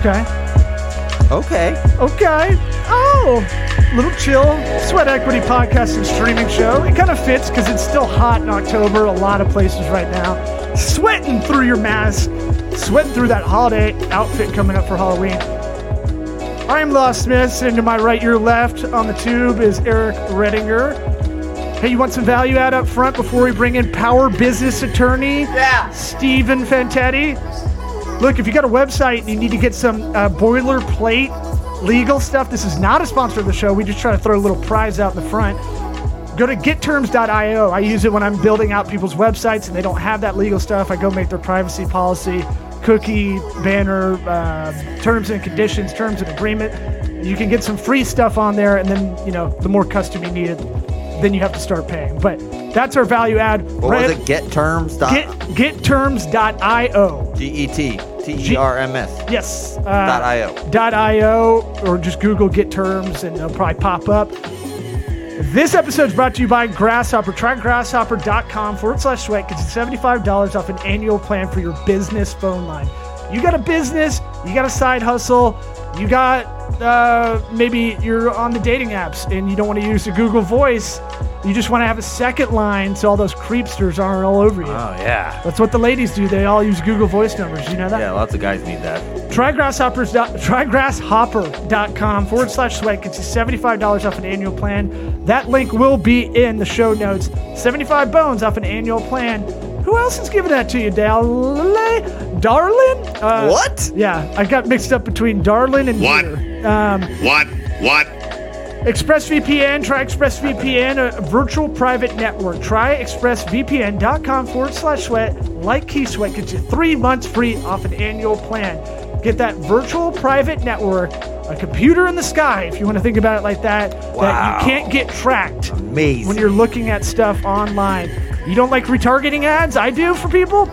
Okay. Okay. Okay. Oh, little chill. Sweat Equity podcast and streaming show. It kind of fits because it's still hot in October. A lot of places right now. Sweating through your mask, sweating through that holiday outfit coming up for Halloween. I'm Law Smith, and to my right, your left on the tube is Eric Redinger. Hey, you want some value add up front before we bring in power business attorney? Yeah. Stephen Fantetti. Look, if you got a website and you need to get some uh, boilerplate legal stuff, this is not a sponsor of the show. We just try to throw a little prize out in the front. Go to getterms.io. I use it when I'm building out people's websites and they don't have that legal stuff. I go make their privacy policy, cookie, banner, uh, terms and conditions, terms and agreement. You can get some free stuff on there, and then, you know, the more custom you need it, then you have to start paying. But that's our value add. What was it? Get terms. Dot Get, getterms.io. G E T T E R M S. Yes. Uh, Dot io. Dot io, or just Google Get Terms, and they'll probably pop up. This episode is brought to you by Grasshopper. Try grasshopper.com forward slash sweat. Gets you $75 off an annual plan for your business phone line. You got a business, you got a side hustle, you got uh, maybe you're on the dating apps and you don't want to use the Google Voice. You just want to have a second line so all those creepsters aren't all over you. Oh yeah. That's what the ladies do. They all use Google Voice numbers. You know that? Yeah, lots of guys need that. Try grasshoppers. Try grasshopper.com forward slash sweat gets you $75 off an annual plan. That link will be in the show notes. 75 bones off an annual plan. Who else is giving that to you, Dale? Darlin? Uh, What? Yeah, I got mixed up between Darlin and What? Um, What? What? ExpressVPN, try ExpressVPN, a virtual private network. Try expressvpn.com forward slash sweat. Like Key Sweat gets you three months free off an annual plan. Get that virtual private network, a computer in the sky, if you want to think about it like that, that you can't get tracked Amazing. when you're looking at stuff online. You don't like retargeting ads? I do for people.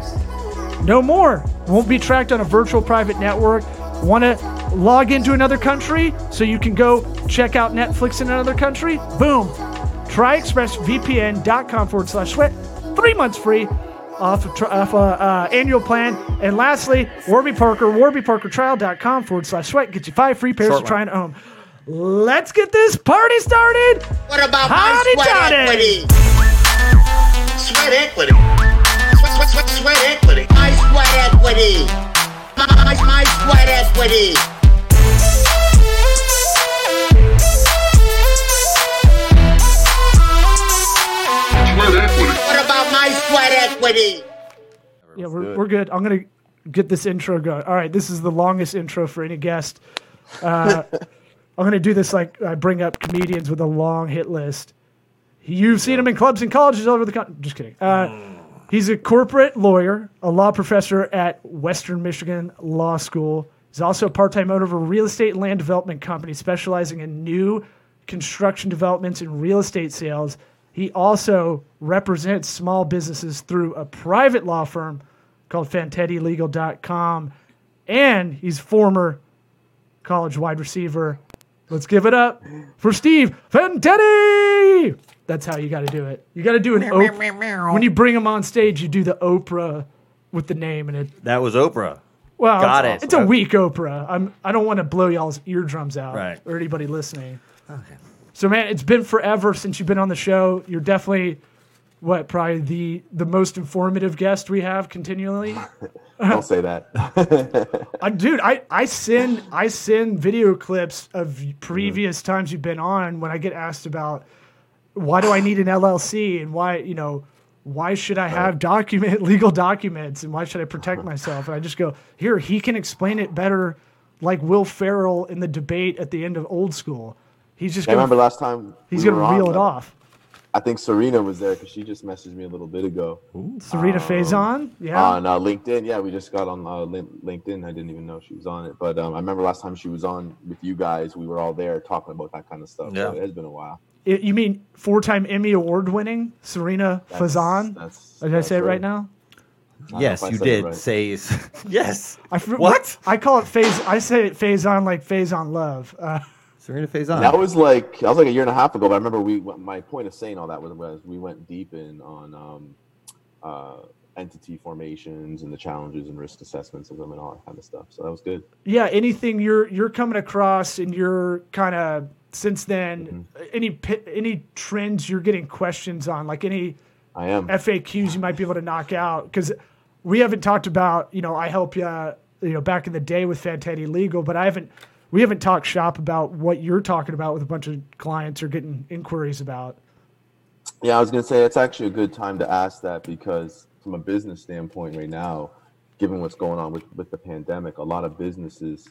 No more. Won't be tracked on a virtual private network. Want to log into another country so you can go check out Netflix in another country? Boom. Try expressvpn.com forward slash sweat. Three months free off a, tr- off a uh, annual plan. And lastly, Warby Parker, warbyparkertrial.com forward slash sweat. Get you five free pairs Short to try and own. Let's get this party started. What about Howdy my sweat dowdy. equity? Sweat equity. Sweat, sweat, sweat, sweat equity. My sweat equity. My, my, my sweat equity. What my sweat equity? Yeah, we're, we're good. I'm going to get this intro going. All right, this is the longest intro for any guest. Uh, I'm going to do this like I bring up comedians with a long hit list. You've seen him in clubs and colleges all over the country. Just kidding. Uh, he's a corporate lawyer, a law professor at Western Michigan Law School. He's also a part time owner of a real estate and land development company specializing in new construction developments and real estate sales. He also represents small businesses through a private law firm called FantettiLegal.com. And he's former college wide receiver. Let's give it up for Steve Fantetti. That's how you got to do it. You got to do an Oprah. When you bring him on stage, you do the Oprah with the name and it. That was Oprah. Well, Got it's, it. it's a weak Oprah. I'm. I don't want to blow y'all's eardrums out Right. or anybody listening. So man, it's been forever since you've been on the show. You're definitely what probably the the most informative guest we have continually. Don't say that. Uh, dude, I, I send I send video clips of previous times you've been on when I get asked about why do I need an LLC and why you know why should I have document legal documents and why should I protect myself and I just go here he can explain it better like Will Ferrell in the debate at the end of Old School. He's just I remember gonna, last time he's we gonna were on, reel it off. I think Serena was there because she just messaged me a little bit ago Serena Faison, yeah. on uh, LinkedIn. Yeah, we just got on uh, LinkedIn. I didn't even know she was on it, but um, I remember last time she was on with you guys. We were all there talking about that kind of stuff. Yeah. So it has been a while. It- you mean four-time Emmy award winning Serena That's- Faison? that's- Did I that's say it right right. now? don't Yes, know if I you did right. say yes. I What? I call it phase. I say it phase on like phase on love. Uh, Serena Faison. That was like that was like a year and a half ago. But I remember we my point of saying all that was, was we went deep in on um, uh, entity formations and the challenges and risk assessments of them and all that kind of stuff. So that was good. Yeah, anything you're you're coming across and you're kind of since then Mm-hmm. any any trends you're getting questions on like any I am. FAQs you might be able to knock out because we haven't talked about you know I help you you know back in the day with Fantetti Legal, but I haven't we haven't talked shop about what you're talking about with a bunch of clients or getting inquiries about. Yeah, I was gonna say it's actually a good time to ask that because from a business standpoint right now, given what's going on with, with the pandemic, a lot of businesses,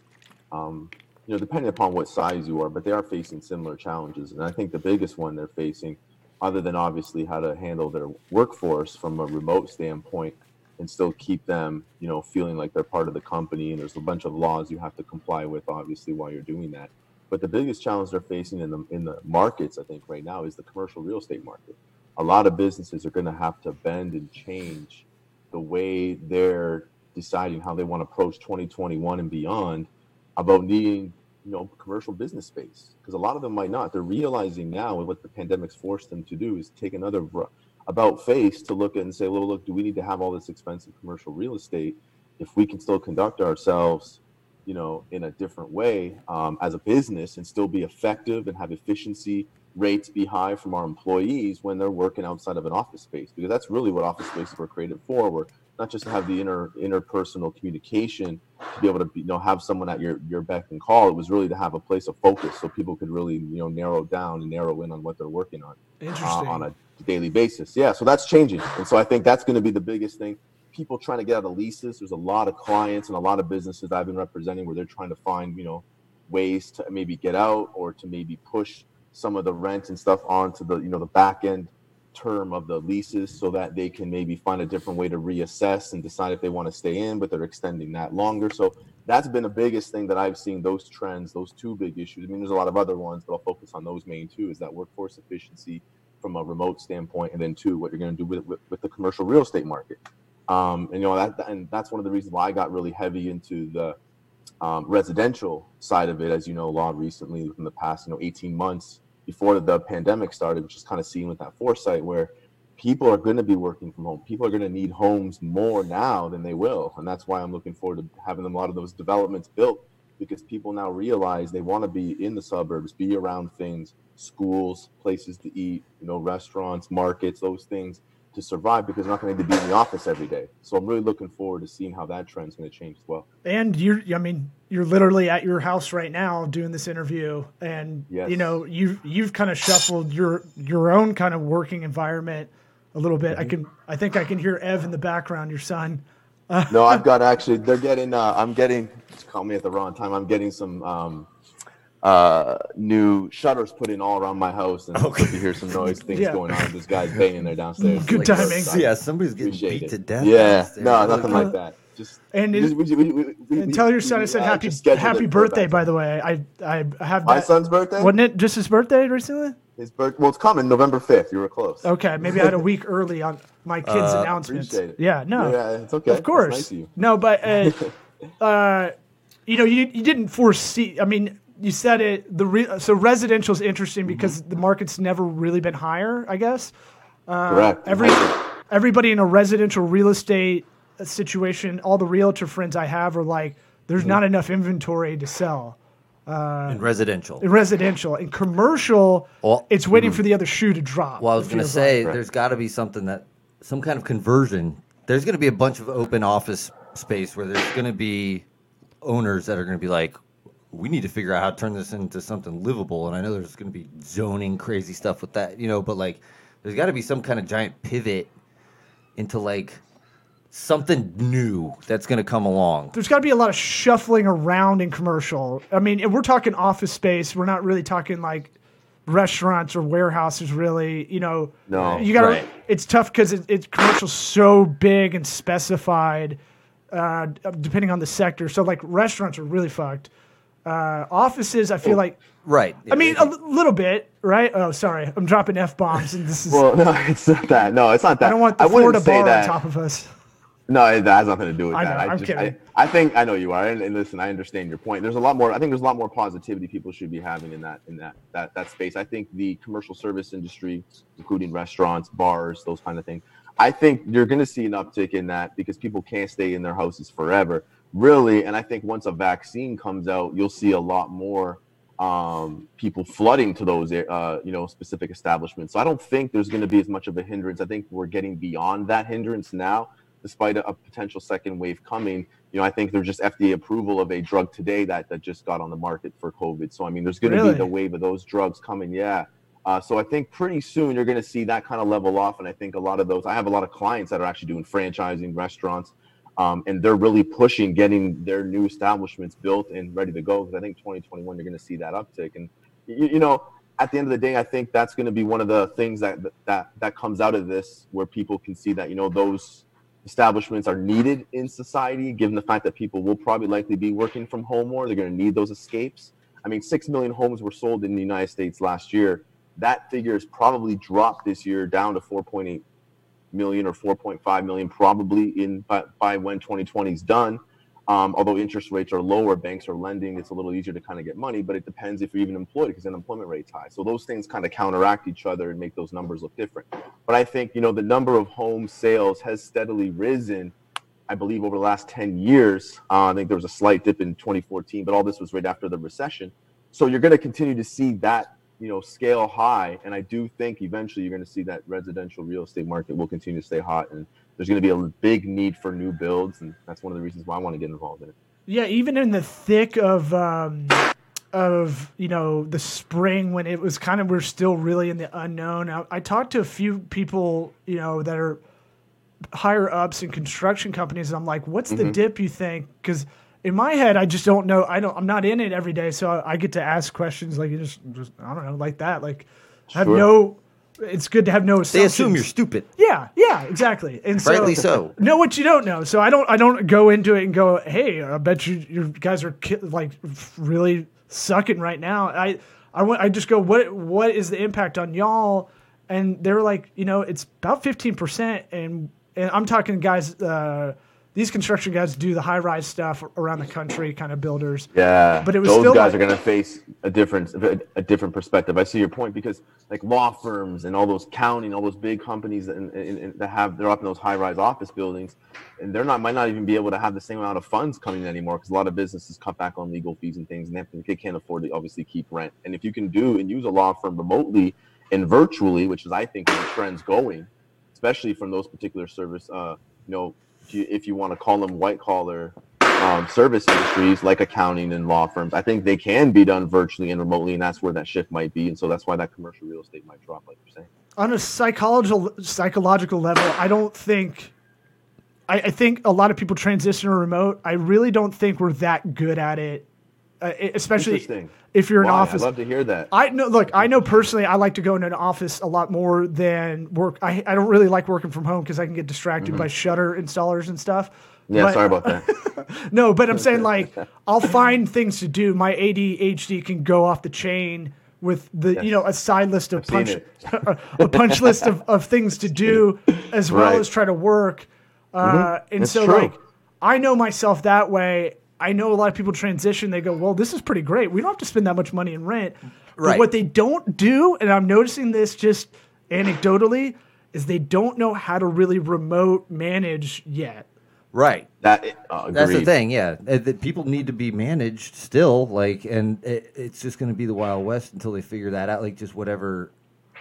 um, you know, depending upon what size you are, but they are facing similar challenges. And I think the biggest one they're facing, other than obviously how to handle their workforce from a remote standpoint and still keep them, you know, feeling like they're part of the company. And there's a bunch of laws you have to comply with, obviously, while you're doing that. But the biggest challenge they're facing in the in the markets, I think, right now is the commercial real estate market. A lot of businesses are going to have to bend and change the way they're deciding how they want to approach 2021 and beyond about needing, you know, commercial business space because a lot of them might not. They're realizing now what the pandemic's forced them to do is take another about face to look at and say, well, look, do we need to have all this expensive commercial real estate if we can still conduct ourselves you know, in a different way um, as a business and still be effective and have efficiency rates be high from our employees when they're working outside of an office space because that's really what office spaces were created for. Not just to have the inner interpersonal communication to be able to be, you know have someone at your your beck and call. It was really to have a place of focus so people could really you know narrow down and narrow in on what they're working on uh, on a daily basis. Yeah, so that's changing, and so I think that's going to be the biggest thing. People trying to get out of leases. There's a lot of clients and a lot of businesses I've been representing where they're trying to find you know ways to maybe get out or to maybe push some of the rent and stuff onto the you know the back end term of the leases so that they can maybe find a different way to reassess and decide if they want to stay in but they're extending that longer. So that's been the biggest thing that i've seen those trends those two big issues. I mean there's a lot of other ones but i'll focus on those main two is that workforce efficiency from a remote standpoint and then two what you're going to do with, with, with the commercial real estate market. Um, and you know that and that's one of the reasons why i got really heavy into the um, residential side of it as you know law recently within the past you know 18 months before the pandemic started, which is kind of seen with that foresight where people are going to be working from home. People are going to need homes more now than they will. And that's why I'm looking forward to having a lot of those developments built because people now realize they want to be in the suburbs, be around things, schools, places to eat, you know, restaurants, markets, those things to survive because they're not going to be in the office every day. So I'm really looking forward to seeing how that trend's going to change as well. And you're, I mean, you're literally at your house right now doing this interview, and Yes. you know, you've you've kind of shuffled your your own kind of working environment a little bit. I Mm-hmm. can, I think I can hear Ev in the background, your son. no, I've got actually. They're getting. Uh, I'm getting. Just call me at the wrong time. I'm getting some um, uh, new shutters put in all around my house, and okay. you hear some noise things Yeah. going on. This guy's banging there downstairs. Good Like, timing. Yeah, somebody's getting Appreciate beat it. to death. Yeah, no, nothing like that. Just And we it- just- we- we- we- we- And tell your son I said uh, happy happy birthday, by the way. I I have My that. son's birthday. Wasn't it just his birthday recently? His birth. Well, it's coming November fifth. You were close. Okay, maybe I had a week early on my kids' announcements. Uh, Appreciate it. Yeah, no, Yeah, it's okay. of course. Nice of you. No, but uh, uh, you know, you you didn't foresee. I mean, you said it. The re, so residential is interesting because Mm-hmm. the market's never really been higher. I guess Correct. every everybody in a residential real estate situation, all the realtor friends I have are like, there's Mm-hmm. not enough inventory to sell. in residential. In residential, in commercial, Well- it's waiting for the other shoe to drop. Well, I was it going to say like. there's got to be something that some kind of conversion. There's going to be a bunch of open office space where there's going to be owners that are going to be like, we need to figure out how to turn this into something livable. And I know there's going to be zoning crazy stuff with that, you know, but like there's got to be some kind of giant pivot into like something new that's going to come along. there's got to be a lot of shuffling around in commercial. I mean, if we're talking office space. We're not really talking like restaurants or warehouses. Really, you know, No, you got to. right. It's tough because it, it's commercial so big and specified, uh, depending on the sector. So like restaurants are really fucked. Uh, offices, I feel like. Right. I mean, a little bit, right? Oh, sorry, I'm dropping f bombs, and this is. Well, no, it's not that. No, it's not that. I don't want the I wouldn't Florida say bar that. on top of us. No, it- that has nothing to do with I that. know, I I'm just, kidding. I, I think I know you are, and, and listen, I understand your point. There's a lot more. I think there's a lot more positivity people should be having in that in that that that space. I think the commercial service industry, including restaurants, bars, those kind of things. I think you're going to see an uptick in that because people can't stay in their houses forever, really. And I think once a vaccine comes out, you'll see a lot more um, people flooding to those, uh, you know, specific establishments. So I don't think there's going to be as much of a hindrance. I think we're getting beyond that hindrance now, despite a, a potential second wave coming. You know, I think there's just FDA approval of a drug today that that just got on the market for COVID. So I mean, there's going to Really? be the wave of those drugs coming. Yeah. Uh, so I think pretty soon you're going to see that kind of level off, and I think a lot of those. I have a lot of clients that are actually doing franchising restaurants, um, and they're really pushing getting their new establishments built and ready to go. Because I think 2021 you're going to see that uptick, and you, you know, at the end of the day, I think that's going to be one of the things that that that comes out of this, where people can see that you know those establishments are needed in society, given the fact that people will probably likely be working from home more. They're going to need those escapes. I mean, six million homes were sold in the United States last year. That figure has probably dropped this year down to 4.8 million or 4.5 million, probably in by, by when 2020 is done. Um, although interest rates are lower, banks are lending. It's a little easier to kind of get money, but it depends if you're even employed because unemployment rate's high. So those things kind of counteract each other and make those numbers look different. But I think you know the number of home sales has steadily risen. I believe over the last 10 years. Uh, I think there was a slight dip in 2014, but all this was right after the recession. So you're going to continue to see that you know scale high, and I do think eventually you're going to see that residential real estate market will continue to stay hot, and there's going to be a big need for new builds, and that's one of the reasons why I want to get involved in it. Yeah, even in the thick of um, of you know the spring when it was kind of we're still really in the unknown. I, I talked to a few people you know that are higher ups in construction companies, and I'm like, "What's Mm-hmm. the dip you think?" Because in my head, I just don't know. I don't. I'm not in it every day, so I, I get to ask questions like you just, just I don't know, like that. Like, I have no. It's good to have no. They assume you're stupid. Yeah, yeah, exactly. And so, Rightly so. know what you don't know. So I don't I don't go into it and go, hey, I bet you you guys are ki- like really sucking right now. I I went I just go, what what is the impact on y'all? And they were like, you know, it's about fifteen percent, and and I'm talking guys. Uh, these construction guys do the high rise stuff around the country, kind of builders. Yeah, But it was those still guys like- are going to face a different, a, different perspective. I see your point because like law firms and all those counting, all those big companies that, and, and, and that have they're up in those high-rise office buildings, and they're not might not even be able to have the same amount of funds coming in anymore because a lot of businesses cut back on legal fees and things, and they, have they can't afford to obviously keep rent. And if you can do and use a law firm remotely and virtually, which is I think where the trend's going, especially from those particular service, uh, you know, if you, want to call them white collar um, service industries like accounting and law firms, I think they can be done virtually and remotely, and that's where that shift might be. And so that's why that commercial real estate might drop, like you're saying. on a psychological psychological level, I don't think. I, I think a lot of people transition to remote. I really don't think we're that good at it, uh, especially if you're in Why? office. I'd love to hear that. I know. Look, I know personally, I like to go in an office a lot more than work. I, I don't really like working from home because I can get distracted by Shutter installers and stuff. Mm-hmm. yeah, But- sorry about that. no, but I'm saying like I'll find things to do. My ADHD can go off the chain with the you know a side list of seen punch a punch list of, of things to do as well Right. Mm-hmm. as try to work. Uh, and It's so true. like I know myself that way. I know a lot of people transition. They go, well, this is pretty great. We don't have to spend that much money in rent. But Right. what they don't do, and I'm noticing this just anecdotally, is they don't know how to really remote manage yet. Right. That uh, That's the thing, yeah. Uh, That people need to be managed still, like, and it, it's just going to be the Wild West until they figure that out. Like, just whatever,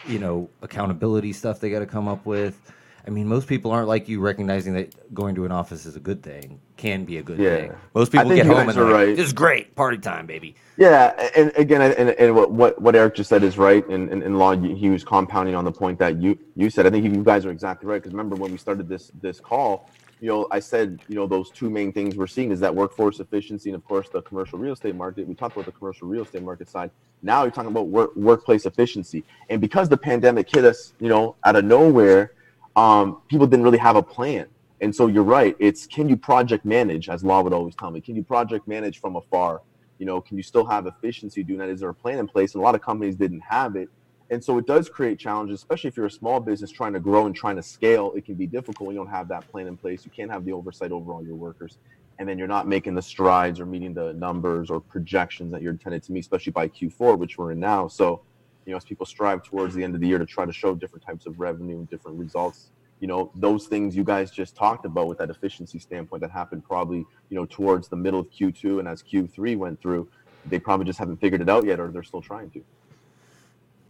you know, accountability stuff they got to come up with. I mean, most people aren't like you recognizing that going to an office is a good thing, can be a good Yeah. thing. Most people get home and are like, right. this is great, party time, baby. Yeah, and again, and, and what, what what Eric just said is right. And in, in law, he was compounding on the point that you you said. I think you guys are exactly right. Because remember when we started this this call, you know, I said you know those two main things we're seeing is that workforce efficiency and of course the commercial real estate market. We talked about the commercial real estate market side. Now you're talking about work, workplace efficiency. And because the pandemic hit us, you know, out of nowhere, um, people didn't really have a plan. And so you're right. It's can you project manage, as Law would always tell me, can you project manage from afar? You know, can you still have efficiency doing that? Is there a plan in place? And a lot of companies didn't have it. And so it does create challenges, especially if you're a small business trying to grow and trying to scale. It can be difficult you don't have that plan in place. You can't have the oversight over all your workers. And then you're not making the strides or meeting the numbers or projections that you're intended to meet, especially by Q4, which we're in now. So, you know, as people strive towards the end of the year to try to show different types of revenue and different results, you know those things you guys just talked about with that efficiency standpoint that happened probably you know towards the middle of q2 and as q3 went through they probably just haven't figured it out yet or they're still trying to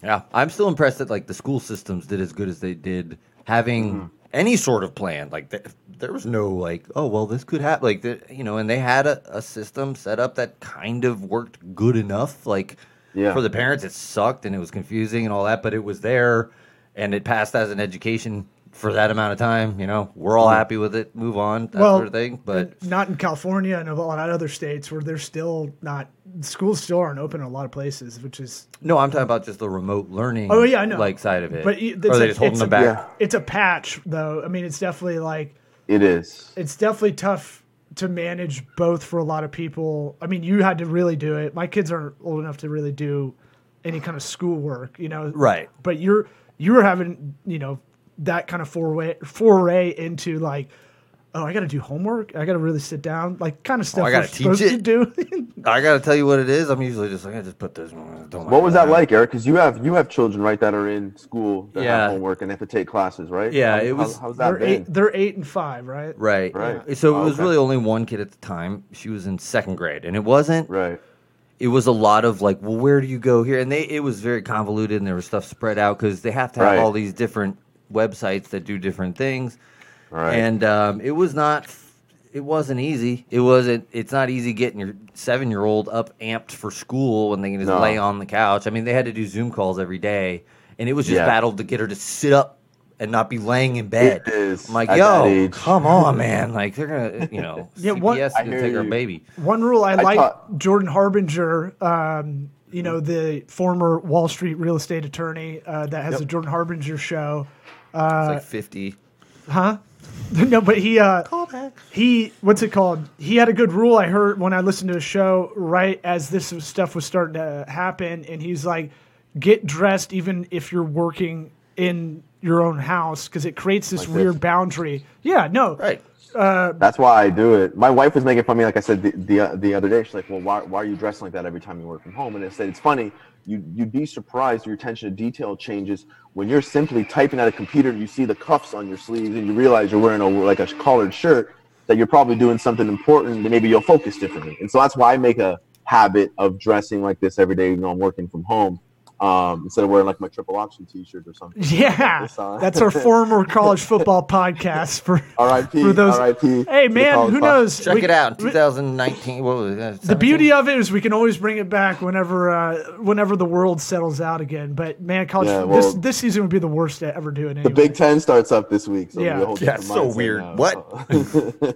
Yeah, I'm still impressed that like the school systems did as good as they did, having Mm-hmm. any sort of plan. Like th- there was no like, oh well, this could happen. Like the, you know, and they had a, a system set up that kind of worked good enough. Like Yeah. for the parents, it sucked and it was confusing and all that, but it was there, and it passed as an education for that amount of time. You know, we're all happy with it. Move on, that well, sort of thing. But not in California and a lot of other states where they're still not schools still aren't open in a lot of places, which is no, I'm talking about just the remote learning. Oh, yeah, I know. like side of it. But it- or it's are they just holding it's them a- back? Yeah. it's a patch though. I mean, it's definitely like it is it's definitely tough to manage both for a lot of people. I mean, you had to really do it. My kids aren't old enough to really do any kind of schoolwork, you know. Right. But you're you're having, you know, that kind of foray foray into like, oh, I got to do homework. I got to really sit down, like kind of oh, stuff Oh, I gotta teach supposed to it? do. I gotta tell you what it is. I'm usually just like I just put this. Don't what was that like eric because you have you have children right that are in school that Yeah. have homework and have to take classes right Yeah, How- it how- was- how's that they're been eight. They're eight and five, right? Right. Right. So it Oh, was okay. really only one kid at the time. She was in second grade, and it wasn't. right It was a lot of like, well, where do you go here? And they it was very convoluted, and there was stuff spread out because they have to have Right. all these different websites that do different things. Right And um, it was not. It wasn't easy. It wasn't. It's not easy getting your seven year old up amped for school when they can just No. lay on the couch. I mean, they had to do Zoom calls every day, and it was just Yeah. battle to get her to sit up and not be laying in bed. It is, I'm like, at yo, age." come on, man! Like they're gonna, you know, Yeah, what- CPS is I gonna hear take our you. baby. One rule I, I like taught- Jordan Harbinger, um, you know, the former Wall Street real estate attorney uh, that has Yep. a Jordan Harbinger show. It's like fifty. Huh? no, but he uh he what's it called? He had a good rule I heard when I listened to a show right as this stuff was starting to happen and he's like get dressed even if you're working in your own house because it creates this Like this. weird boundary. Yeah, no. Right. Uh, that's why I do it. My wife was making fun of me, like I said the, the the other day. She's like, "Well, why, why are you dressing like that every time you work from home?" And I said, "It's funny. You you'd be surprised your attention to detail changes when you're simply typing at a computer. You see the cuffs on your sleeves, and you realize you're wearing a like a collared shirt. That you're probably doing something important. Then maybe you'll focus differently. And so that's why I make a habit of dressing like this every day. Know, I'm working from home um, instead of wearing like my triple option T-shirt or something. Yeah, that's our former college football podcast for R.I.P. for those. R.I.P. Hey man, who pod- knows? Check We- it out. we- 2019. What was uh, The beauty of it is we can always bring it back whenever uh, whenever the world settles out again. But man, college Yeah, this well- this season would be the worst to ever do it. Anyway. The Big Ten starts up this week. So Yeah. it'll be a whole Yeah, so weird. now. What?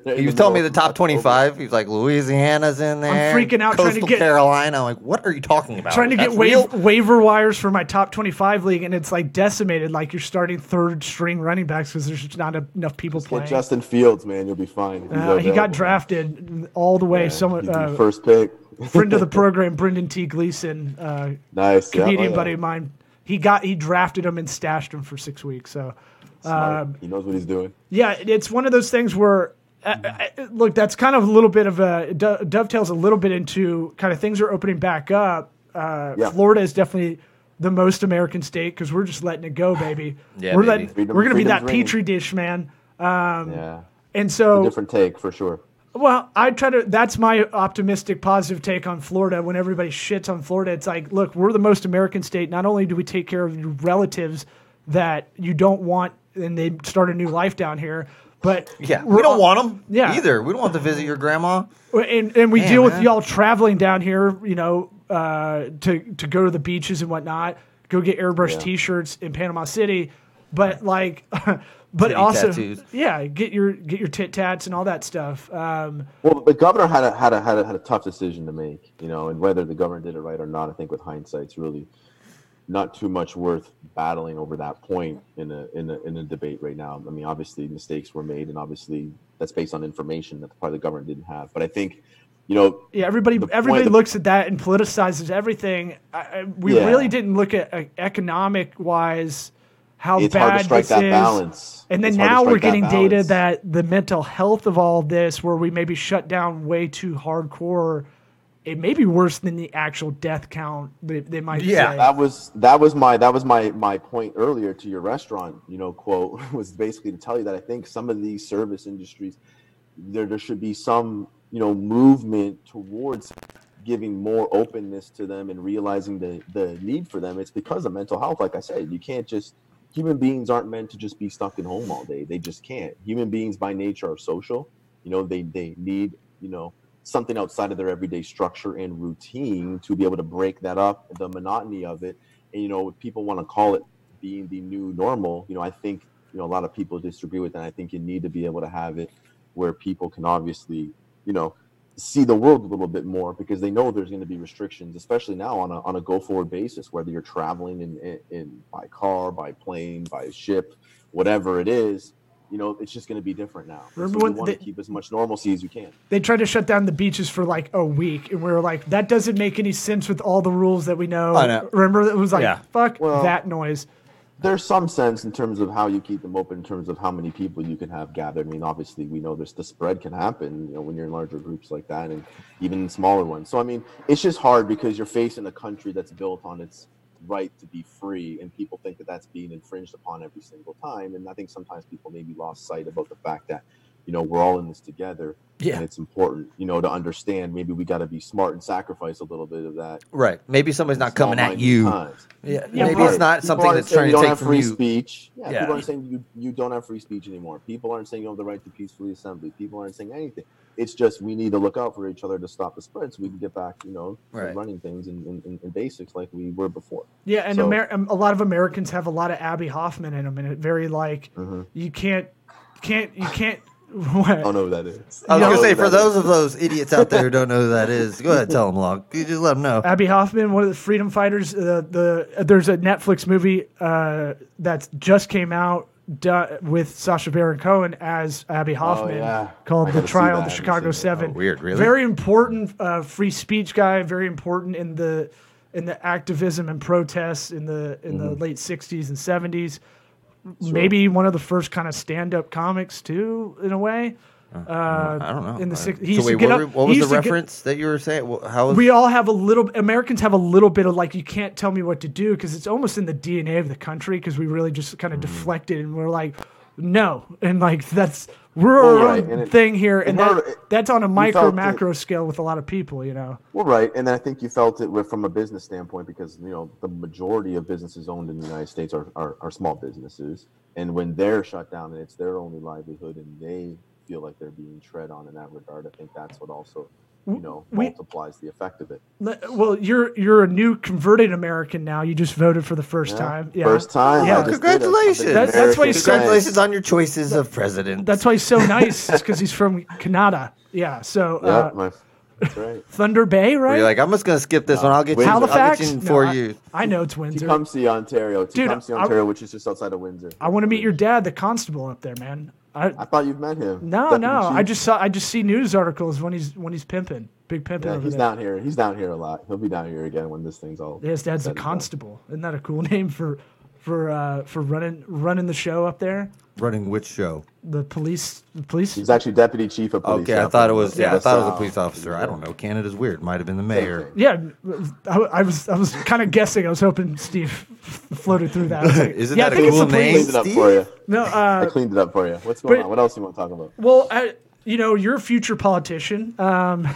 They're He was telling me the top 25. He's like, Louisiana's in there. I'm freaking out trying to get- Carolina. I'm like, what are you talking about? trying to get That's real? waiver, waiver wires for my top 25 league and it's like decimated like you're starting third string running backs because there's just not enough people Get playing Justin Fields, man, you'll be fine. Uh, he got drafted all the way Yeah, someone uh, first pick. friend of the program brendan t gleason uh, nice yeah, comedian oh, yeah. buddy of mine he got he drafted him and stashed him for six weeks so um, he knows what he's doing. Yeah, it's one of those things where, uh, uh, look, that's kind of a little bit of a do- dovetails a little bit into kind of things are opening back up. Uh, Yeah. Florida is definitely the most American state because we're just letting it go, baby. Yeah, we're baby. letting, Freedom- we're gonna be that freedom's reigning. petri dish, man. yeah, And so, different take for sure. well, I try to. That's my optimistic, positive take on Florida. When everybody shits on Florida, it's like, look, we're the most American state. Not only do we take care of your relatives that you don't want, and they start a new life down here, but Yeah, we're don't al- want them Yeah. either. We don't want to visit your grandma. and and we Man, deal with man. y'all traveling down here, you know, uh, to to go to the beaches and whatnot. Go get airbrush Yeah. T-shirts in Panama City, but like, but Titty also, tattoos. yeah, get your get your tit tats and all that stuff. Um, Well, the governor had a had a had a had a tough decision to make, you know, and whether the governor did it right or not, I think with hindsight's really not too much worth battling over that point in a in a in a debate right now. I mean, obviously mistakes were made, and obviously that's based on information that probably the government didn't have. But I think, you know, Yeah, everybody everybody the- looks at that and politicizes everything. I, I, we Yeah. really didn't look at uh, economic wise how it's bad hard to strike this that is. balance. And then It's now we're strike that getting data that the mental health of all this, where we maybe shut down way too hardcore it may be worse than the actual death count. They, they might Yeah. say. that was that was my that was my my point earlier to your restaurant you know quote was basically to tell you that i think some of these service industries there there should be some you know movement towards giving more openness to them and realizing the the need for them it's because of mental health like i said you can't just human beings aren't meant to just be stuck at home all day they just can't human beings by nature are social you know they they need you know something outside of their everyday structure and routine to be able to break that up the monotony of it. And you know if people want to call it being the new normal. You know i think you know a lot of people disagree with that. I think you need to be able to have it where people can obviously you know see the world a little bit more because they know there's going to be restrictions especially now on a, on a go forward basis whether you're traveling in, in, in by car by plane by ship whatever it is you know it's just going to be different now Remember so when you want they- to keep as much normalcy as you can they tried to shut down the beaches for like a week, and we were like, that doesn't make any sense with all the rules that we know. I know. Remember, it was like, Yeah. fuck Well- that noise. there's some sense in terms of how you keep them open in terms of how many people you can have gathered i mean obviously we know there's the spread can happen you know when you're in larger groups like that and even smaller ones so i mean it's just hard because you're facing a country that's built on its right to be free and people think that that's being infringed upon every single time and i think sometimes people maybe lost sight about the fact that you know we're all in this together Yeah. and it's important you know to understand maybe we got to be smart and sacrifice a little bit of that Right. Maybe somebody's not coming at you. times. Yeah. Yeah, maybe right. it's not People something that's trying you to don't take have from free you. speech. Yeah, Yeah. people aren't saying you you don't have free speech anymore. People aren't saying you have the right to peacefully assembly. People aren't saying anything. It's just we need to look out for each other to stop the spread, so we can get back, you know, Right. running things in, in, in- in basics like we were before. Yeah, and So- Amer- um, a lot of Americans have a lot of Abbie Hoffman in them, and it very like Mm-hmm. you can't, can't, you can't. What? I don't know who that is. I was Yeah. gonna say for those is. of those idiots out there who don't know who that is, go ahead tell them long. You just let them know. Abbie Hoffman, one of the freedom fighters. Uh, the uh, there's a Netflix movie uh, that just came out do- with Sacha Baron Cohen as Abbie Hoffman Oh, yeah. called I The Trial of the Chicago. Seven. Oh, weird, really? Very important uh, free speech guy. Very important in the in the activism and protests in the in the Mm-hmm. late '60s and '70s. Maybe one of the first kind of stand up comics too, in a way. Uh, I don't know. In the I- six, he so used wait, to get what, up, what was the used to get- reference that you were saying? Wh- How we all have a little americans have a little bit of like you can't tell me what to do because it's almost in the dna of the country because we really just kind of deflected and we're like no and like that's we're Well, our right, own and it- thing here and that, hurt- that's on a micro felt it- macro scale with a lot of people you know Well, right, and I think you felt it with, from a business standpoint because you know the majority of businesses owned in the United States are, are, are small businesses, and when they're shut down and it's their only livelihood, and they feel like they're being tread on in that regard, I think that's what also you know We- multiplies the effect of it. Well you're you're a new converted american now you just voted for the first Yeah. time yeah First time. Yeah. I just did it. I've been Congratulations. That- that's why you American said- Congratulations on your choices of president. that's why he's so nice because he's from canada yeah so Yeah, uh, my, that's right. thunder bay Where right you're like, I'm just gonna skip this one. I'll get you. I'll halifax get you in No, four I- years. I, know it's windsor Tecumseh, Ontario. Tecumseh, I- Ontario, which is just outside of Windsor. I want to meet your dad, the constable up there, man. I, I thought you've met him. no, Deputy no. I just saw. I just see news articles when he's when he's pimping, big pimping Yeah, over he's there. down here. He's down here a lot. He'll be down here again when this thing's all. His dad's a and done. constable. Isn't that a cool name for for uh, for running running the show up there? Running which show? The police, the police. He's actually deputy chief of police. Okay, I thought it was. Yeah, I thought it was a police officer. I don't know. Canada's weird. Might have been the mayor. Yeah, I, I was I was kind of guessing. I was hoping Steve floated through that. I was like, Isn't yeah, that I a think it's cool the name? police. cleaned it up Steve? for you. No, I uh, cleaned it up for you. What's going But- on? What else you want to talk about? well, I, you know, you're a future politician. Um,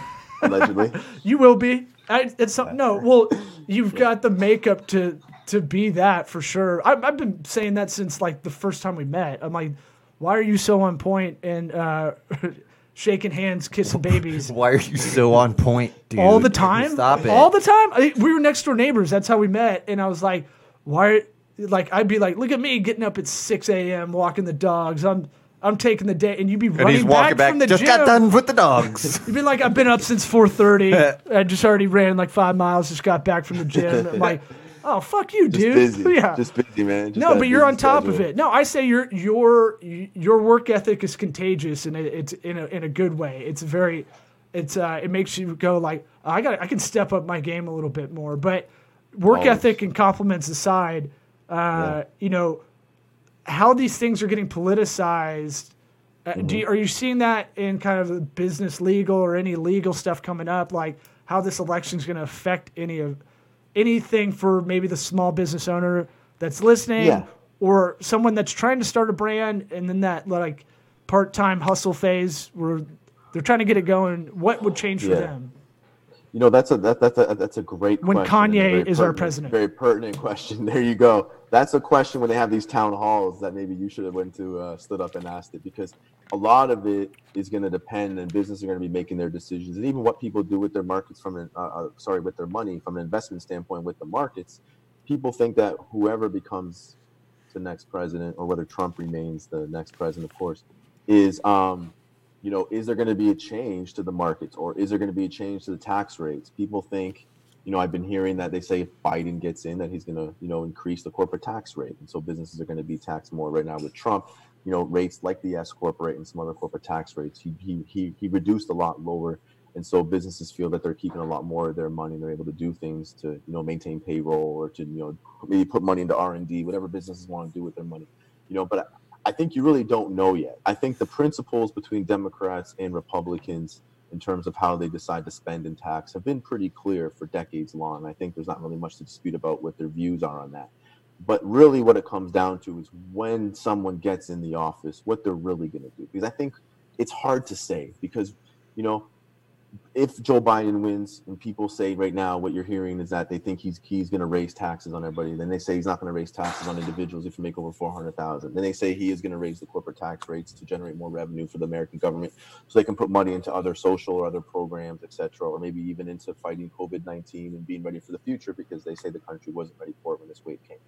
Allegedly. You will be. I, it's some, no. Well, you've got the makeup to to be that for sure. I, I've been saying that since like the first time we met. I'm like, why are you so on point and uh, shaking hands, kissing babies Why are you so on point, dude? all the time? Stop it. All the time. I, we were next door neighbors. That's how we met. And I was like, why? Like I'd be like, look at me getting up at 6 a.m. walking the dogs. I'm I'm taking the day, and you'd be and running he's walking back. from the Just gym. got done with the dogs. You'd be like, I've been up since 4:30. I just already ran like five miles. Just got back from the gym. Like, oh fuck you, Just dude. busy. Yeah. Just busy, man. Just no, but you're on top of it. No, I say your your your work ethic is contagious, and it, it's in a in a good way. It's very, it's uh, it makes you go like, I got I can step up my game a little bit more. But work Always. ethic and compliments aside, uh, you know, how these things are getting politicized. Uh, do Mm-hmm. you, are you seeing that in kind of business legal or any legal stuff coming up? Like how this election is going to affect any of anything for maybe the small business owner that's listening Yeah. or someone that's trying to start a brand and then that like part-time hustle phase where they're trying to get it going. What would change for Yeah. them? You know, that's a that, that's a that's a great When question. Kanye is our president. Very pertinent question. There you go. That's a question when they have these town halls that maybe you should have went to uh, stood up and asked it because a lot of it is going to depend and businesses are going to be making their decisions and even what people do with their markets from an uh, uh, sorry with their money from an investment standpoint with the markets. People think that whoever becomes the next president or whether Trump remains the next president, of course, is um, you know, is there going to be a change to the markets or is there going to be a change to the tax rates? People think, you know, I've been hearing that they say if Biden gets in, that he's going to, you know, increase the corporate tax rate. And so businesses are going to be taxed more right now with Trump. You know, rates like the S corp rate and some other corporate tax rates, he, he, he, he reduced a lot lower. And so businesses feel that they're keeping a lot more of their money and they're able to do things to, you know, maintain payroll or to, you know, maybe put money into R&D, whatever businesses want to do with their money. You know, but I think you really don't know yet. I think the principles between Democrats and Republicans in terms of how they decide to spend and tax have been pretty clear for decades long. I think there's not really much to dispute about what their views are on that. But really, what it comes down to is when someone gets in the office, what they're really going to do. Because I think it's hard to say because, you know, if Joe Biden wins and people say right now what you're hearing is that they think he's he's going to raise taxes on everybody, then they say he's not going to raise taxes on individuals if you make over four hundred thousand. Then they say he is going to raise the corporate tax rates to generate more revenue for the American government, so they can put money into other social or other programs, etc., or maybe even into fighting COVID nineteen and being ready for the future because they say the country wasn't ready for it when this wave came.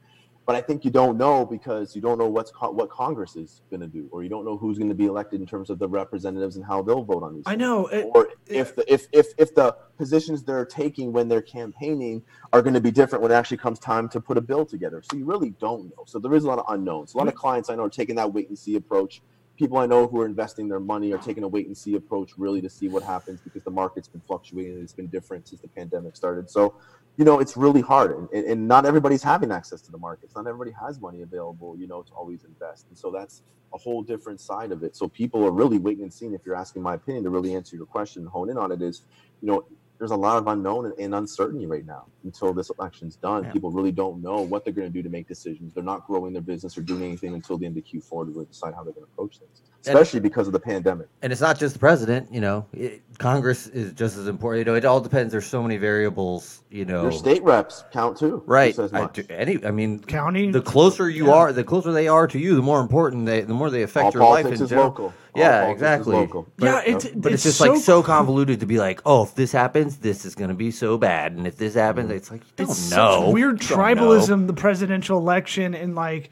But I think you don't know because you don't know what's co- what Congress is going to do, or you don't know who's going to be elected in terms of the representatives and how they'll vote on these. I know. It, or if the if if if the positions they're taking when they're campaigning are going to be different when it actually comes time to put a bill together. So you really don't know. So there is a lot of unknowns. A lot of mm. clients I know are taking that wait and see approach. People I know who are investing their money are taking a wait and see approach really to see what happens because the market's been fluctuating it's been different since the pandemic started. So, you know, it's really hard and, and, not everybody's having access to the markets. Not everybody has money available, you know, to always invest. And so that's a whole different side of it. So people are really waiting and seeing. If you're asking my opinion to really answer your question, hone in on it is, you know, there's a lot of unknown and, and uncertainty right now until this election's done. Yeah. People really don't know what they're going to do to make decisions. They're not growing their business or doing anything until the end of Q4 to really decide how they're going to approach things, especially because of the pandemic. and it's not just the president. You know, it, Congress is just as important. You know, it all depends. There's so many variables. You know, Your state reps count too, right? just I, do- any, I mean, County? The closer you Yeah. are, the closer they are to you, the more important they, the more they affect All your life politics in is general. local. All Yeah, politics exactly. local. But, Yeah, it's- but it's, it's just like so- so convoluted to be like, oh, if this happens, this is going to be so bad, and if this happens, it's like you don't it's know. such weird You know. tribalism, the presidential election, and like,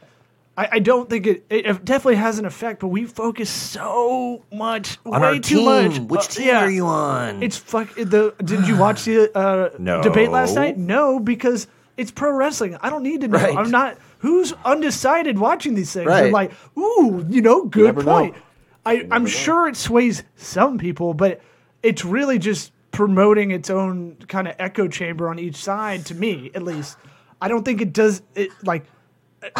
I, I don't think it, it. It definitely has an effect, but we focus so much, on way our too team. much. Which Uh, team yeah. are you on? It's fuck. The did you watch the uh, No. debate last night? No, because it's pro wrestling. I don't need to know. Right. I'm not. Who's undecided watching these things? Right. I'm like, ooh, you know, good point. know. I, I'm know. sure it sways some people, but it's really just promoting its own kind of echo chamber on each side. To me, at least, I don't think it does. It like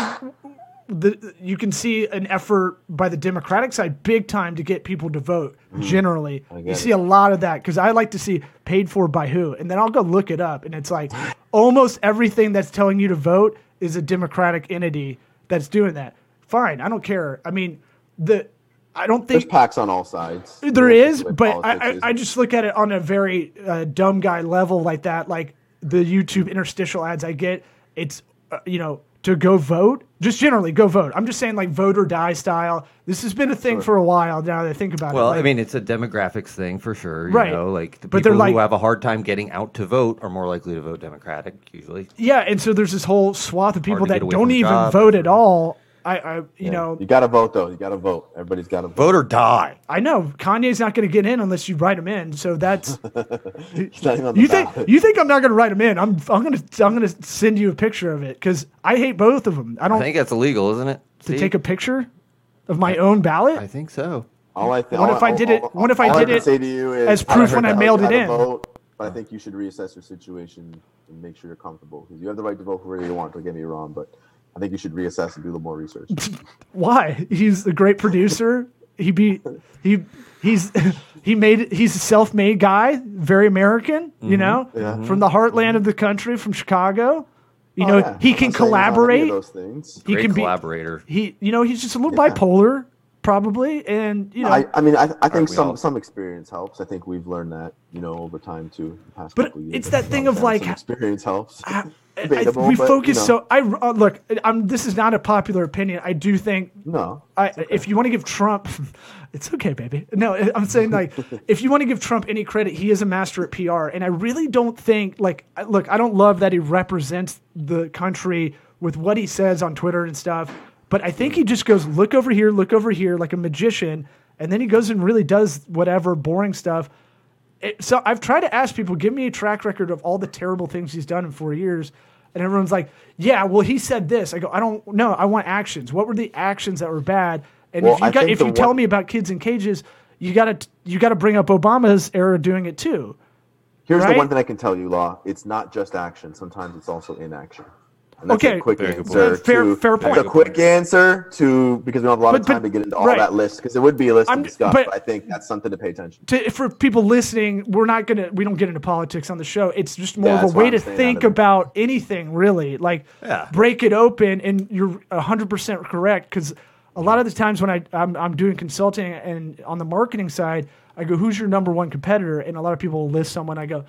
the you can see an effort by the Democratic side big time to get people to vote. Hmm. Generally, you get see it. a lot of that because I like to see paid for by who, and then I'll go look it up, and it's like almost everything that's telling you to vote is a Democratic entity that's doing that. Fine, I don't care. I mean, the I don't think There's PACs on all sides. there You know, is, but I, I, is. I just look at it on a very uh, dumb guy level like that. Like the YouTube interstitial ads I get, it's uh, you know to go vote. Just generally go vote. I'm just saying like vote or die style. This has been a thing for a while now that I think about Well, it. Like, I mean, it's a demographics thing for sure. You Right. know, like the But they're people like- who have a hard time getting out to vote are more likely to vote Democratic usually. yeah, and so there's this whole swath of people that don't even job. vote at all. I, I you Yeah. know, you got to vote though. You got to vote. Everybody's got to vote. Vote or die. I know Kanye's not going to get in unless you write him in. So that's He's not even on the you think ballot. you think I'm not going to write him in? I'm I'm going to I'm going to send you a picture of it because I hate both of them. I I don't think that's illegal, isn't it? to Steve? take a picture of my own ballot. I think so. All I think. What if I all- did it- all- what if I did can it say to you is, as proof I when I mailed it in? Vote, but I think you should reassess your situation and make sure you're comfortable because you have the right to vote for whoever you want. Don't get me wrong, but I think you should reassess and do a little more research. Why? He's a great producer. he be he he's he made he's a self-made guy, very American, Mm-hmm. you know, Yeah. from the heartland of the country, from Chicago. You Oh, know, yeah. he I'm can not saying he's not any of collaborate. those things. He Great can be collaborator. he you know he's just a little Yeah. bipolar probably and you know I, I mean, I, I think some all? some experience helps. I think we've learned that, you know, over time too. the past But couple years. it's that thing of, like, experience helps. I- I- we but, focus you know. so I uh, look I'm this is not a popular opinion I do think No, I, if you want to give Trump, it's okay, baby. No, I'm saying like, if you want to give Trump any credit, he is a master at PR, and I really don't think like, look, I don't love that he represents the country with what he says on Twitter and stuff, but I think he just goes look over here, look over here, like a magician, and then he goes and really does whatever boring stuff. It, so I've tried to ask people, give me a track record of all the terrible things he's done in four years. And everyone's like, yeah, well, he said this. I go, I don't know. I want actions. What were the actions that were bad? And Well, if you got, if you tell me about kids in cages, you got to you got to bring up Obama's era doing it too. Here's Right? the one thing I can tell you, Law. It's not just action. Sometimes it's also inaction. And that's Okay. a quick Very good answer. point. Fair- to, fair that's a quick answer to because we don't have a lot of But- but- time to get into all right. that list because it would be a list I'm- to discuss. but- But, I think that's something to pay attention. To, for people listening, we're not gonna we don't get into politics on the show. It's just more Yeah, of a way I'm to think out it. about anything really. Like Yeah. break it open, and you're hundred percent correct because a lot of the times when I I'm, I'm doing consulting and on the marketing side, I go, "Who's your number one competitor?" And a lot of people will list someone. I go,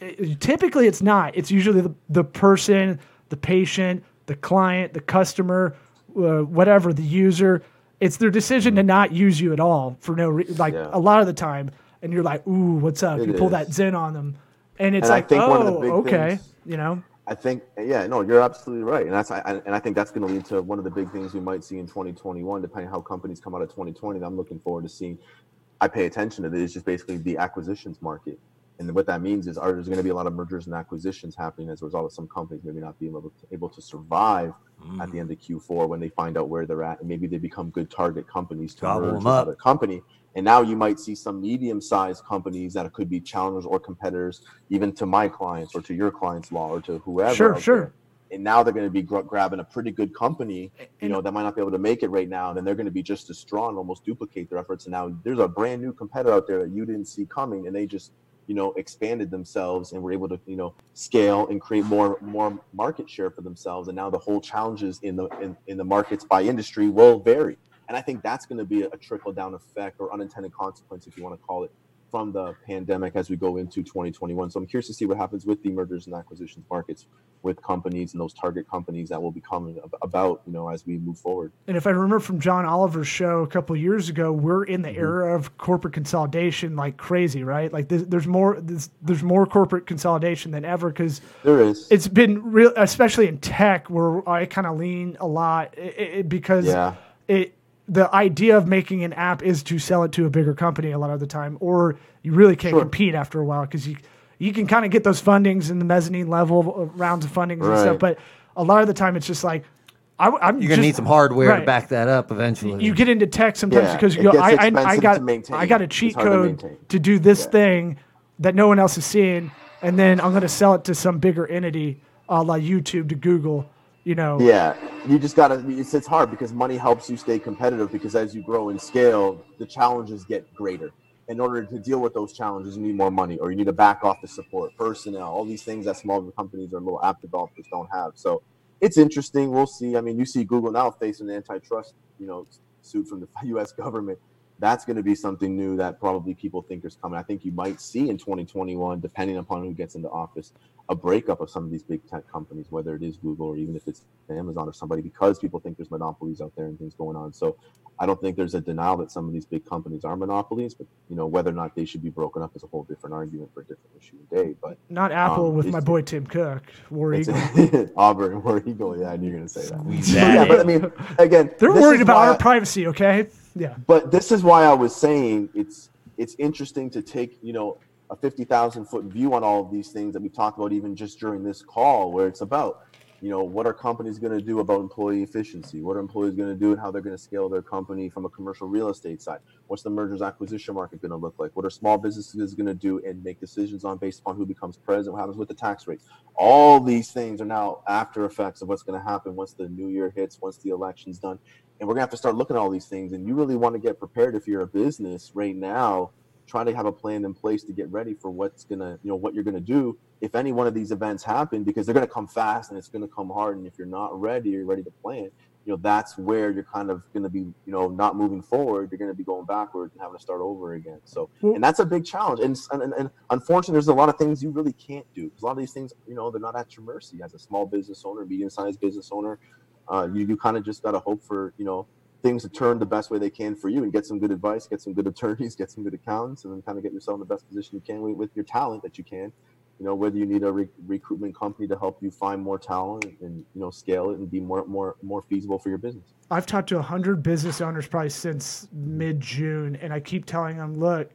"Eh, typically it's not. It's usually the the person, the patient, the client, the customer, uh, whatever the user. It's their decision to not use you at all for no re- like Yeah. a lot of the time. And you're like, "Ooh, what's up?" It you pull is. that zen on them, and it's And like, "Oh, one of the big okay," things- you know. I think, yeah, no, you're absolutely right, and that's, I, and I think that's going to lead to one of the big things we might see in 2021, depending how companies come out of 2020. that I'm looking forward to seeing. I pay attention to this. Is just basically the acquisitions market, and what that means is, are there's going to be a lot of mergers and acquisitions happening as a result of some companies maybe not being able to, able to survive at the mm. end of Q4 when they find out where they're at, and maybe they become good target companies to Gobble merge 'em with up. other company. And now you might see some medium-sized companies that could be challengers or competitors, even to my clients or to your clients' law or to whoever. Sure, sure. there. And now they're going to be gr- grabbing a pretty good company, you know, that might not be able to make it right now. And then they're going to be just as strong, almost duplicate their efforts. And now there's a brand new competitor out there that you didn't see coming, and they just, you know, expanded themselves and were able to, you know, scale and create more more market share for themselves. And now the whole challenges in the in, in the markets by industry will vary. And I think that's going to be a trickle down effect or unintended consequence, if you want to call it, from the pandemic as we go into 2021. So I'm curious to see what happens with the mergers and acquisitions markets with companies and those target companies that will be coming about, you know, as we move forward. And if I remember from John Oliver's show a couple of years ago, we're in Mm-hmm. the era of corporate consolidation like crazy, right? Like there's, there's more there's, there's more corporate consolidation than ever because There is. it's been real, especially in tech, where I kind of lean a lot i i because Yeah. it the idea of making an app is to sell it to a bigger company a lot of the time, or you really can't Sure. compete after a while because you you can kind of get those fundings in the mezzanine level of rounds of fundings and stuff, but a lot of the time it's just like I, am You're gonna need some hardware right. to back that up eventually. you get into tech sometimes Yeah, because you go, I, I, I got. I got a cheat hard to code to do this Yeah. thing that no one else is seeing, and then I'm going to sell it to some bigger entity, a la YouTube to Google. You know, Yeah, you just gotta. It's, it's hard because money helps you stay competitive. Because as you grow in scale, the challenges get greater. In order to deal with those challenges, you need more money, or you need to back off the support, personnel, all these things that small companies or little app developers don't have. So it's interesting. We'll see. I mean, you see Google now facing an antitrust, you know, suit from the U.S. government. That's going to be something new that probably people think is coming. I think you might see in 2021, depending upon who gets into office, a breakup of some of these big tech companies, whether it is Google or even if it's Amazon or somebody, because people think there's monopolies out there and things going on. So I don't think there's a denial that some of these big companies are monopolies, but you know whether or not they should be broken up is a whole different argument for a different issue today. But not Apple Um, with my boy Tim Cook, War it's Eagle. Auburn, Where Eagle, yeah, I knew you were gonna say that. That yeah, in. but I mean, again, They're this worried is about why our I- privacy. Okay, yeah, but this is why I was saying it's it's interesting to take you know a fifty thousand foot view on all of these things that we talked about even just during this call, where it's about you know what are companies going to do about employee efficiency, what are employees going to do, and how they're going to scale their company from a commercial real estate side. What's the mergers acquisition market going to look like? What are small businesses going to do and make decisions on based upon who becomes president? What happens with the tax rates? All these things are now after effects of what's going to happen once the new year hits, once the election's done and we're gonna have to start looking at all these things. And you really want to get prepared if you're a business right now, trying to have a plan in place to get ready for what's gonna, you know, what you're gonna do if any one of these events happen, because they're gonna come fast and it's gonna come hard. And if you're not ready, you're ready to plan. You know, that's where you're kind of gonna be, you know, not moving forward. You're gonna be going backwards and having to start over again. So, and that's a big challenge. And and, and unfortunately, there's a lot of things you really can't do. Because a lot of these things, you know, they're not at your mercy as a small business owner, medium-sized business owner uh, you, you kind of just got to hope for you know things to turn the best way they can for you and get some good advice get some good attorneys get some good accountants and then kind of get yourself in the best position you can with, your talent that you can you know whether you need a re- recruitment company to help you find more talent and you know scale it and be more more more feasible for your business I've talked to 100 business owners probably since mid June, and I keep telling them, look,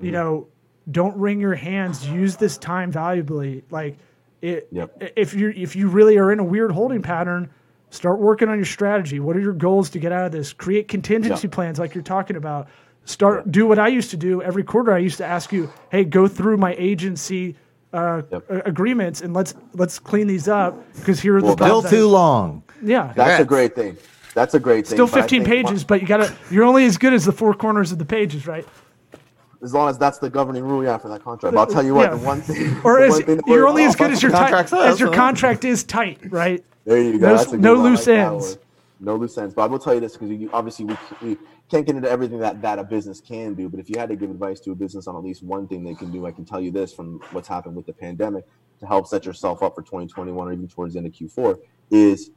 you Mm. know, don't wring your hands. Use this time valuably. Like, it, Yep. if you if you really are in a weird holding pattern, start working on your strategy. What are your goals to get out of this? Create contingency Yeah. plans, like you're talking about. Start do what I used to do every quarter. I used to ask you, hey, go through my agency. Uh, Yep. agreements and let's let's clean these up because here are Well, the Still I- too long. yeah that's a great thing that's a great thing Still 15 think pages, but you gotta. You're only as good as the four corners of the pages, right? as long as that's the governing rule yeah for that contract but i'll tell you what Yeah. the one thing Or is one thing you're only as good as your contract as your contract is tight, right? There you go. No- That's a good no loose like ends. No loose ends. But I will tell you this because you, obviously we, we can't get into everything that, that a business can do. But if you had to give advice to a business on at least one thing they can do, I can tell you this from what's happened with the pandemic to help set yourself up for 2021 or even towards the end of Q4 is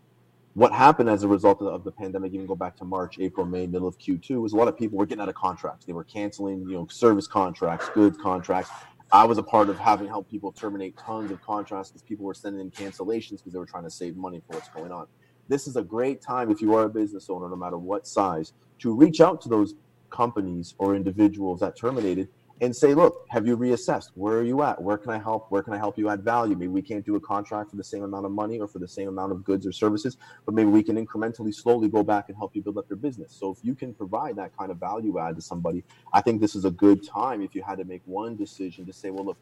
what happened as a result of, of the pandemic, even go back to March, April, May, middle of Q2, was a lot of people were getting out of contracts. They were canceling, you know, service contracts, goods contracts. I was a part of having helped people terminate tons of contracts because people were sending in cancellations because they were trying to save money for what's going on. This is a great time if you are a business owner, no matter what size, to reach out to those companies or individuals that terminated and say, look, have you reassessed? Where are you at? Where can I help? Where can I help you add value? Maybe we can't do a contract for the same amount of money or for the same amount of goods or services, but maybe we can incrementally, slowly go back and help you build up your business. So if you can provide that kind of value add to somebody, I think this is a good time if you had to make one decision to say, well, look,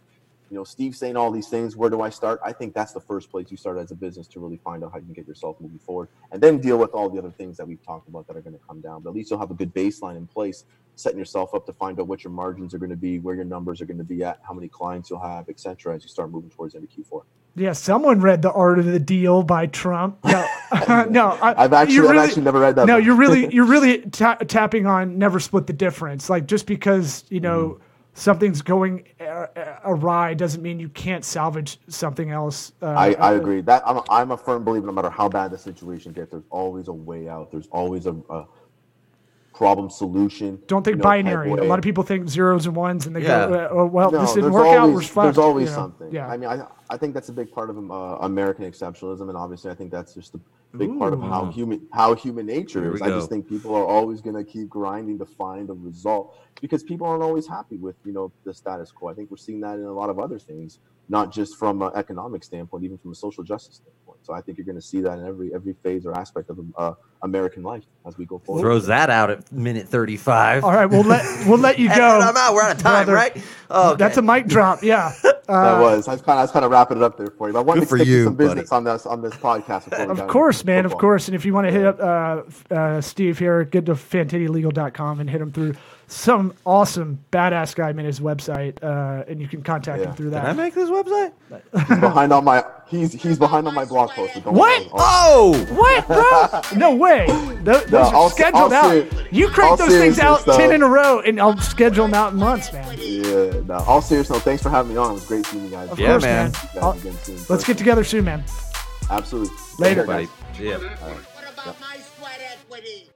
you know, Steve's saying all these things. Where do I start? I think that's the first place you start as a business to really find out how you can get yourself moving forward, and then deal with all the other things that we've talked about that are going to come down. But at least you'll have a good baseline in place, setting yourself up to find out what your margins are going to be, where your numbers are going to be at, how many clients you'll have, et cetera, as you start moving towards of Q4. Yeah, someone read The Art of the Deal by Trump. No, no, I, I've actually, you I've actually never read that. No, you're really, you're really ta- tapping on never split the difference. Like just because you know Mm-hmm. Something's going uh, awry doesn't mean you can't salvage something else. Uh, I, I agree. That I'm a, I'm a firm believer. No matter how bad the situation gets, there's always a way out. There's always a, a problem solution. Don't think you know, binary. A lot of people think zeros and ones, and they Yeah. go, "Oh well, No, this didn't there's work out. We're fucked." There's always you know? something. Yeah. I mean, I, I think that's a big part of uh, American exceptionalism, and obviously, I think that's just a big part of how human how human nature Here is. we I just think people are always going to keep grinding to find a result because people aren't always happy with you know the status quo. I think we're seeing that in a lot of other things, not just from an economic standpoint, even from a social justice standpoint. So I think you're going to see that in every every phase or aspect of uh, American life as we go forward. Throws that out at minute 35. All right, we'll let we'll let you And go. I'm out. We're out of time, brother. right? Oh, That's a mic drop. Yeah. that was. I was kind of, I was kind of wrapping it up there for you. But I wanted Good to for stick to you, some business buddy. on this on this podcast. before we Of course, man. Of course. And if you want to hit up uh, uh, Steve here, get to fantittylegal.com and hit him through some awesome badass guy made his website, uh, and you can contact him Yeah. through Did I make this website? He's behind on my he's he's behind on my blog post. don't What? Oh! What, bro? No way. Those, those No, are all- scheduled all out. seri- you crank all those things out though. 10 in a row, and I'll schedule them out in months, man. Yeah, no. All serious note, thanks for having me on. It was great seeing you guys. Of Yeah, course, man. man. Guys soon. let's get together soon, man. Absolutely. Later. Take care, guys. Buddy. Yeah.